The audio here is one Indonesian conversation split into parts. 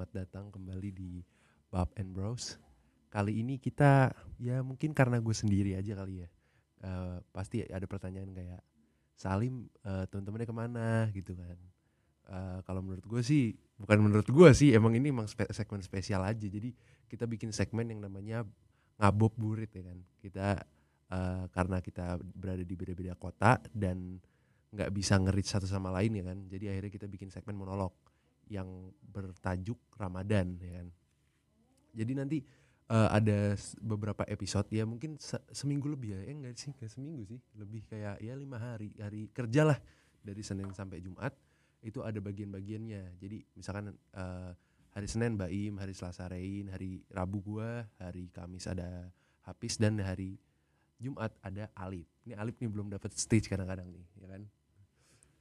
selamat datang kembali di Pub and Bros. Kali ini kita ya mungkin karena gue sendiri aja kali ya. Eh, pasti ada pertanyaan kayak Salim eh, teman-temannya ke mana gitu kan. Eh, kalau menurut gue sih bukan menurut gue sih emang ini emang spe- segmen spesial aja. Jadi kita bikin segmen yang namanya ngabob burit ya kan. Kita eh, karena kita berada di beda-beda kota dan nggak bisa ngerit satu sama lain ya kan. Jadi akhirnya kita bikin segmen monolog yang bertajuk Ramadan ya kan. Jadi nanti eh, ada beberapa episode ya mungkin se- seminggu lebih ya. Eh enggak sih, enggak seminggu sih. Lebih kayak ya lima hari, hari kerja lah dari Senin sampai Jumat itu ada bagian-bagiannya. Jadi misalkan eh, hari Senin Baim, hari Selasa Rein, hari Rabu gua, hari Kamis ada Hafiz dan hari Jumat ada Alip. Ini Alip nih belum dapat stage kadang-kadang nih, ya kan?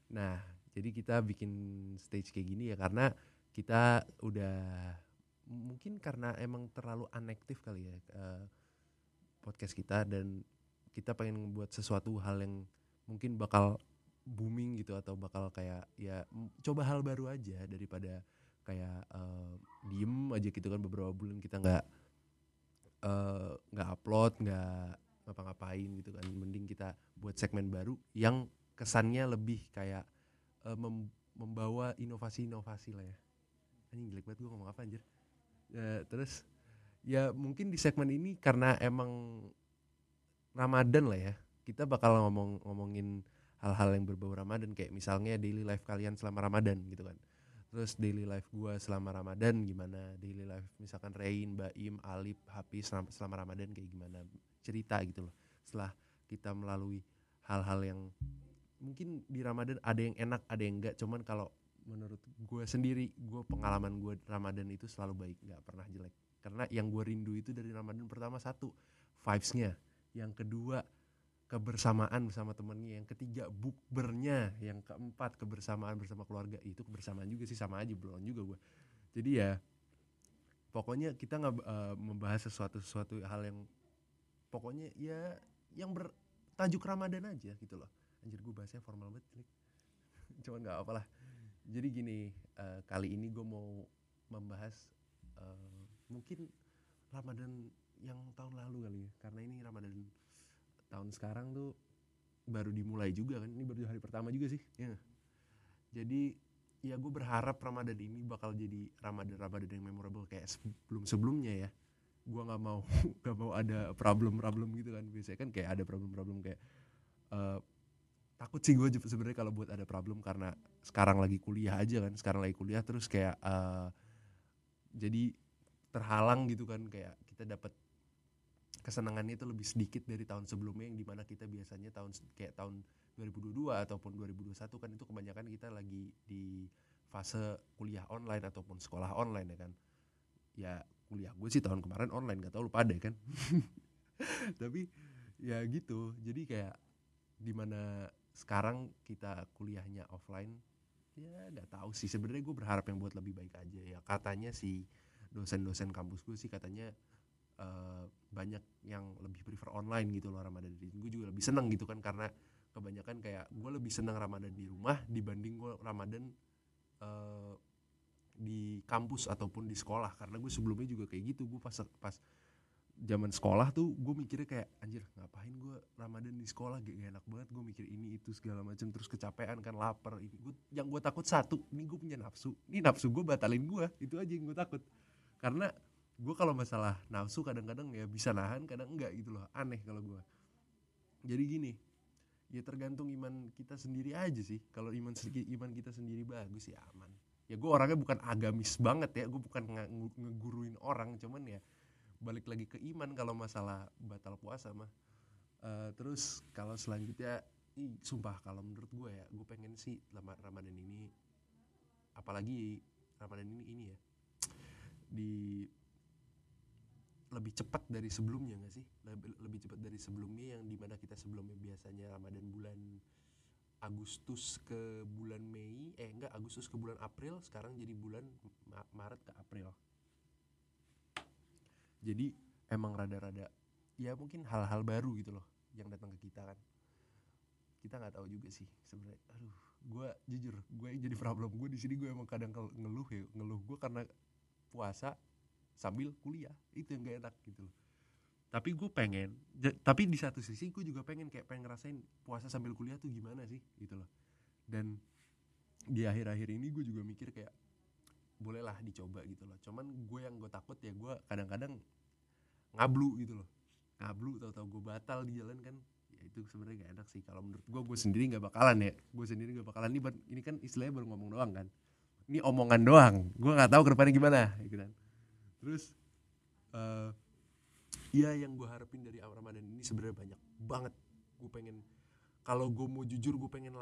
Nah, jadi kita bikin stage kayak gini ya karena kita udah mungkin karena emang terlalu anektif kali ya eh, podcast kita dan kita pengen membuat sesuatu hal yang mungkin bakal booming gitu atau bakal kayak ya coba hal baru aja daripada kayak eh, diem aja gitu kan beberapa bulan kita nggak eh, nggak upload nggak ngapa-ngapain gitu kan. Mending kita buat segmen baru yang kesannya lebih kayak eh, mem- membawa inovasi-inovasi lah ya. Anjing jelek banget gue ngomong apa anjir. Ya, terus ya mungkin di segmen ini karena emang Ramadan lah ya kita bakal ngomong ngomongin hal-hal yang berbau Ramadan kayak misalnya daily life kalian selama Ramadan gitu kan. Terus daily life gua selama Ramadan gimana? Daily life misalkan Rain, Baim, Alip, Hafiz selama, selama Ramadan kayak gimana? Cerita gitu loh setelah kita melalui hal-hal yang mungkin di Ramadan ada yang enak ada yang enggak. Cuman kalau menurut gue sendiri gue pengalaman gue Ramadan itu selalu baik nggak pernah jelek. Karena yang gue rindu itu dari Ramadan pertama satu vibesnya. Yang kedua kebersamaan bersama temennya. Yang ketiga bukbernya. Yang keempat kebersamaan bersama keluarga. Itu kebersamaan juga sih sama aja belum juga gue jadi ya pokoknya kita nggak eh, membahas sesuatu sesuatu hal yang pokoknya ya yang bertajuk Ramadan aja gitu loh anjir gue bahasnya formal banget Lik. cuman nggak apalah jadi gini eh, kali ini gue mau membahas eh, mungkin Ramadan yang tahun lalu kali ya. Karena ini Ramadan tahun sekarang tuh baru dimulai juga kan. Ini baru hari pertama juga sih ya jadi ya gue berharap Ramadan ini bakal jadi Ramadan Ramadan yang memorable kayak sebelum sebelumnya ya. Gue nggak mau nggak mau ada problem problem gitu kan. Biasanya kan kayak ada problem problem kayak eh, takut sih gue sebenarnya kalau buat ada problem karena sekarang lagi kuliah aja kan sekarang lagi kuliah terus kayak eh, jadi terhalang gitu kan kayak kita dapat kesenangannya itu lebih sedikit dari tahun sebelumnya yang di mana kita biasanya tahun kayak tahun 2022 ataupun 2021 kan itu kebanyakan kita lagi di fase kuliah online ataupun sekolah online ya kan. Ya kuliah gue sih tahun kemarin online gak tau lu pada kan. Tapi ya gitu jadi kayak di mana sekarang kita kuliahnya offline ya nggak tahu sih. Sebenarnya gue berharap yang buat lebih baik aja ya. Katanya si dosen-dosen kampus gue sih katanya eh, banyak yang lebih prefer online gitu loh Ramadan ini gue juga lebih seneng gitu kan karena kebanyakan kayak gue lebih seneng Ramadan di rumah dibanding gue Ramadan eh, di kampus ataupun di sekolah. Karena gue sebelumnya juga kayak gitu. Gue pas pas zaman sekolah tuh gue mikirnya kayak anjir ngapain gue Ramadan di sekolah? Gak, enak banget gue mikir ini itu segala macam terus kecapean kan lapar. Ini gua, yang gue takut satu ini gue punya nafsu. Ini nafsu gue batalin gue itu aja yang gue takut. Karena gue kalau masalah nafsu kadang-kadang ya bisa nahan kadang enggak gitu loh aneh kalau gue jadi gini ya tergantung iman kita sendiri aja sih. Kalau iman sedikit iman kita sendiri bagus ya aman. Ya gue orangnya bukan agamis banget ya gue bukan nge- nge- ngeguruin orang cuman ya balik lagi ke iman kalau masalah batal puasa mah. Eh, terus kalau selanjutnya ih, sumpah kalau menurut gue ya gue pengen sih lama ramadan ini apalagi ramadan ini ini ya di lebih cepat dari sebelumnya nggak sih? Lebih, lebih cepat dari sebelumnya yang di mana kita sebelumnya biasanya ramadan bulan Agustus ke bulan Mei eh enggak Agustus ke bulan April sekarang jadi bulan Ma- Maret ke April jadi emang rada-rada ya mungkin hal-hal baru gitu loh yang datang ke kita kan. Kita nggak tahu juga sih sebenarnya. Aduh gue jujur gue jadi problem gue di sini gue emang kadang ngeluh ya ngeluh gue karena puasa sambil kuliah. Itu yang gak enak gitu loh. Tapi gue pengen tapi di satu sisi gue juga pengen kayak pengen ngerasain puasa sambil kuliah tuh gimana sih gitu loh. Dan di akhir-akhir ini gue juga mikir kayak bolehlah dicoba gitu loh. Cuman gue yang gue takut ya gue kadang-kadang ngablu gitu loh. Ngablu tau-tau gue batal di jalan kan. Ya itu sebenarnya gak enak sih. Kalau menurut gue gue sendiri nggak bakalan ya. Gue sendiri nggak bakalan. Ini ini kan istilahnya baru ngomong doang kan. Ini omongan doang. Gue nggak tahu ke depannya gimana gitu kan. Terus eh ya yang gue harapin dari Ramadan ini sebenarnya banyak banget. Gue pengen kalau gue mau jujur gue pengen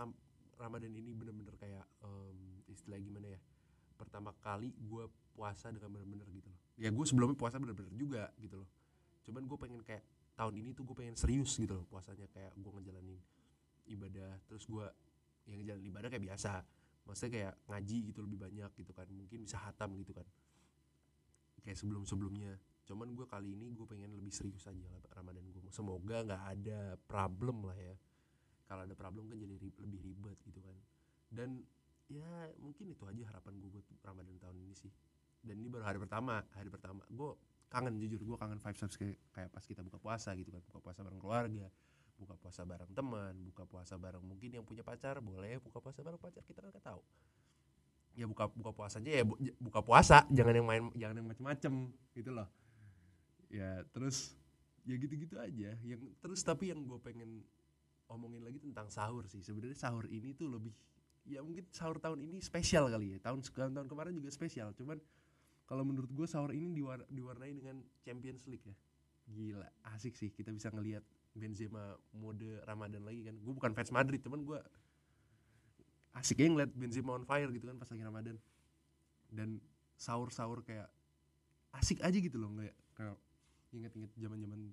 Ramadan ini bener-bener kayak em, istilah gimana ya pertama kali gue puasa dengan bener-bener gitu loh. Ya gue sebelumnya puasa bener-bener juga gitu loh. Cuman gue pengen kayak tahun ini tuh gue pengen serius gitu loh puasanya. Kayak gue ngejalanin ibadah terus gue yang ngejalanin ibadah kayak biasa. Maksudnya kayak ngaji gitu lebih banyak gitu kan. Mungkin bisa hatam gitu kan. Kayak sebelum sebelumnya cuman gue kali ini gue pengen lebih serius aja lah ramadan gue semoga nggak ada problem lah ya. Kalau ada problem kan jadi ri- lebih ribet gitu kan. Dan ya mungkin itu aja harapan gue buat ramadan tahun ini sih. Dan ini baru hari pertama hari pertama. Gue kangen jujur gue kangen vibes vibes kayak, pas kita buka puasa gitu kan. Buka puasa bareng keluarga buka puasa bareng teman buka puasa bareng mungkin yang punya pacar boleh buka puasa bareng pacar kita kan nggak tahu. Ya buka buka puasanya ya bu- buka puasa jangan yang main jangan yang macem-macem gitu loh. Ya terus ya gitu-gitu aja. Yang terus tapi yang gue pengen omongin lagi tentang sahur sih. Sebenarnya sahur ini tuh lebih ya mungkin sahur tahun ini spesial kali ya. Tahun tahun tahun kemarin juga spesial. Cuman kalau menurut gue sahur ini diwar- diwarnai dengan Champions League ya. Gila asik sih kita bisa ngelihat Benzema mode Ramadan lagi kan. Gue bukan fans Madrid cuman gue asiknya ngeliat Benzema on fire gitu kan pas lagi Ramadan. Dan sahur-sahur kayak asik aja gitu loh kayak kayak inget-inget zaman-zaman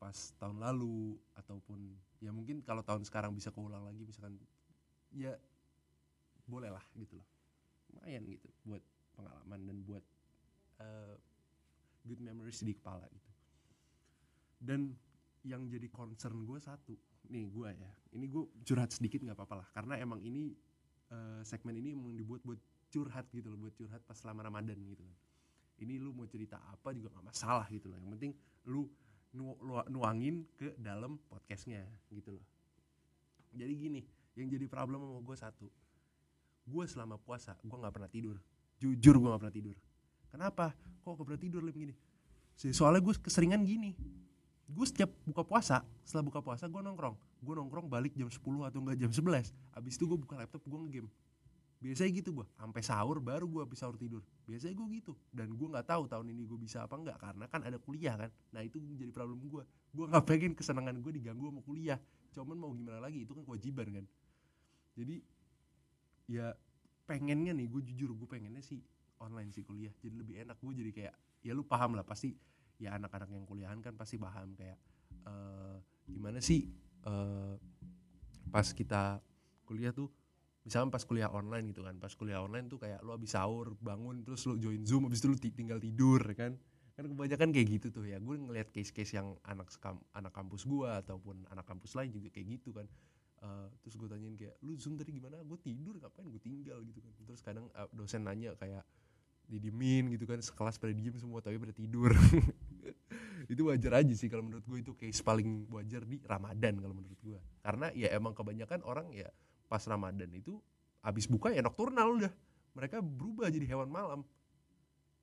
pas tahun lalu ataupun ya mungkin kalau tahun sekarang bisa keulang lagi misalkan ya boleh lah gitu loh. Lumayan gitu buat pengalaman dan buat eh, good memories di kepala gitu. Dan yang jadi concern gue satu nih gue ya ini gue curhat sedikit nggak apa-apa lah karena emang ini eh, segmen ini emang dibuat buat curhat gitu loh buat curhat pas selama ramadan gitu kan ini lu mau cerita apa juga nggak masalah gitu loh yang penting lu nu- lu- nuangin ke dalam podcastnya gitu loh. Jadi gini yang jadi problem sama gue satu gue selama puasa gue nggak pernah tidur. Jujur gue nggak pernah tidur. Kenapa? Kok gak pernah tidur lem gini? Soalnya gue keseringan gini. Gue setiap buka puasa setelah buka puasa gue nongkrong. Gue nongkrong balik jam 10 atau enggak jam 11 abis itu gue buka laptop gue ngegame. Biasanya gitu gue sampai sahur baru gue habis sahur tidur. Biasanya gue gitu. Dan gue nggak tahu tahun ini gue bisa apa enggak karena kan ada kuliah kan? Nah itu jadi problem gue gue nggak pengen kesenangan gue diganggu sama kuliah. Cuman mau gimana lagi? Itu kan kewajiban kan? Jadi ya pengennya nih gue jujur gue pengennya sih online sih kuliah jadi lebih enak. Gue jadi kayak ya lu paham lah pasti ya anak-anak yang kuliahan kan pasti paham kayak eh gimana sih eh pas kita kuliah tuh misalnya pas kuliah online gitu kan pas kuliah online tuh kayak lu habis sahur bangun terus lu join zoom habis itu lu ti- tinggal tidur kan? Kan kebanyakan kayak gitu tuh ya gue ngeliat case-case yang anak anak kampus gua ataupun anak kampus lain juga kayak gitu kan. Eh, terus gue tanyain kayak lu zoom tadi gimana? Gue tidur ngapain gue tinggal? Gitu kan. Terus kadang eh, dosen nanya kayak didiemin gitu kan. Sekelas pada diem semua tapi pada tidur. Itu wajar aja sih kalau menurut gue itu case paling wajar di Ramadan kalau menurut gue karena ya emang kebanyakan orang ya pas Ramadan itu abis buka ya nokturnal udah. Mereka berubah jadi hewan malam.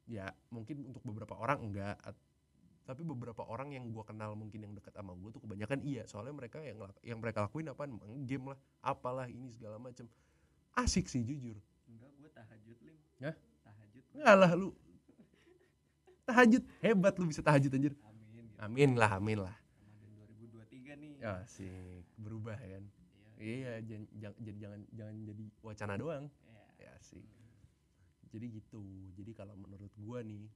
Ya mungkin untuk beberapa orang enggak tapi beberapa orang yang gua kenal mungkin yang dekat sama gue tuh kebanyakan iya soalnya mereka yang yang mereka lakuin apa game lah apalah ini segala macam asik sih jujur Enggak, gue tahajud lim. Hah? Tahajud. enggak lah lu tahajud hebat lu bisa tahajud anjir Amin. Gitu. amin lah amin lah Ramadan 2023 nih. ya asik berubah kan Iya. iya jangan jangan jangan jangan jadi wacana doang Iya. ya sih jadi gitu jadi kalau menurut gua nih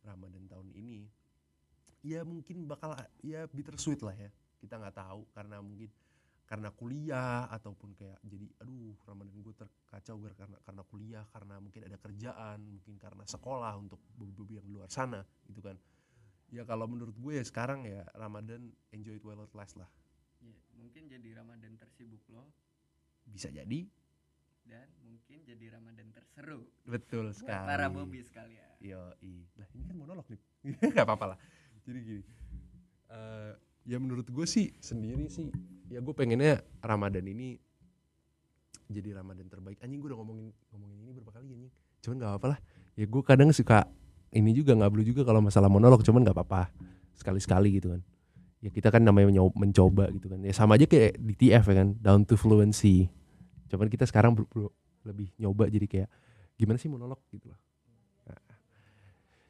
Ramadan tahun ini ya mungkin bakal ya bittersweet lah ya kita nggak tahu karena mungkin karena kuliah ataupun kayak jadi aduh Ramadan gue terkacau gara- karena karena kuliah karena mungkin ada kerjaan mungkin karena sekolah untuk beberapa yang di luar sana gitu kan ya kalau menurut gue ya sekarang ya Ramadan enjoy it while it lasts lah Iya, mungkin jadi Ramadan tersibuk lo. bisa jadi dan mungkin jadi Ramadan terseru betul sekali para Bobby sekalian. Yo, Lah ini kan monolog nih. Gak apa-apa lah. Jadi gini. eh, ya menurut gue sih sendiri sih ya gue pengennya Ramadan ini jadi Ramadan terbaik. Anjing gue udah ngomongin ngomongin ini berapa kali anjing. Cuman nggak apa-apa lah. Ya gue kadang suka ini juga nggak perlu juga kalau masalah monolog cuman nggak apa-apa. Sekali-sekali gitu kan. Ya kita kan namanya mencoba gitu kan. Ya sama aja kayak di TF ya kan, down to fluency. Cuman kita sekarang ber- ber- lebih nyoba jadi kayak gimana sih monolog gitu loh.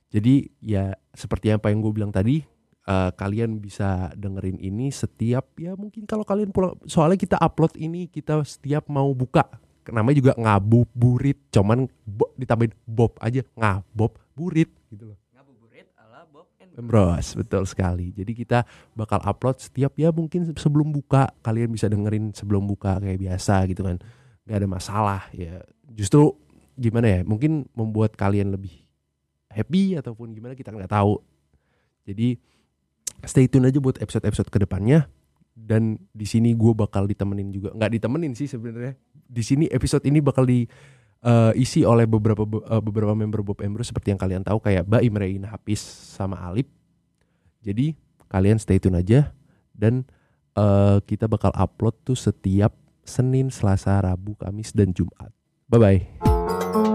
Jadi ya seperti apa yang gue bilang tadi, eh, kalian bisa dengerin ini setiap ya mungkin kalau kalian pulang soalnya kita upload ini kita setiap mau buka namanya juga ngabuburit cuman bo, ditambahin bob aja ngabuburit gitu loh. Ngabuburit ala Bob and Bros, betul sekali. Jadi kita bakal upload setiap ya mungkin sebelum buka kalian bisa dengerin sebelum buka kayak biasa gitu kan. Gak ada masalah ya. Justru gimana ya? Mungkin membuat kalian lebih happy ataupun gimana kita nggak tahu. Jadi stay tune aja buat episode-episode ke depannya. Dan di sini gue bakal ditemenin juga, nggak ditemenin sih sebenarnya. Di sini episode ini bakal diisi oleh beberapa eh, beberapa member Bob Embro seperti yang kalian tahu kayak Mbak Imrein Hafiz sama Alip. Jadi kalian stay tune aja dan eh, kita bakal upload tuh setiap Senin, Selasa, Rabu, Kamis dan Jumat. Bye bye.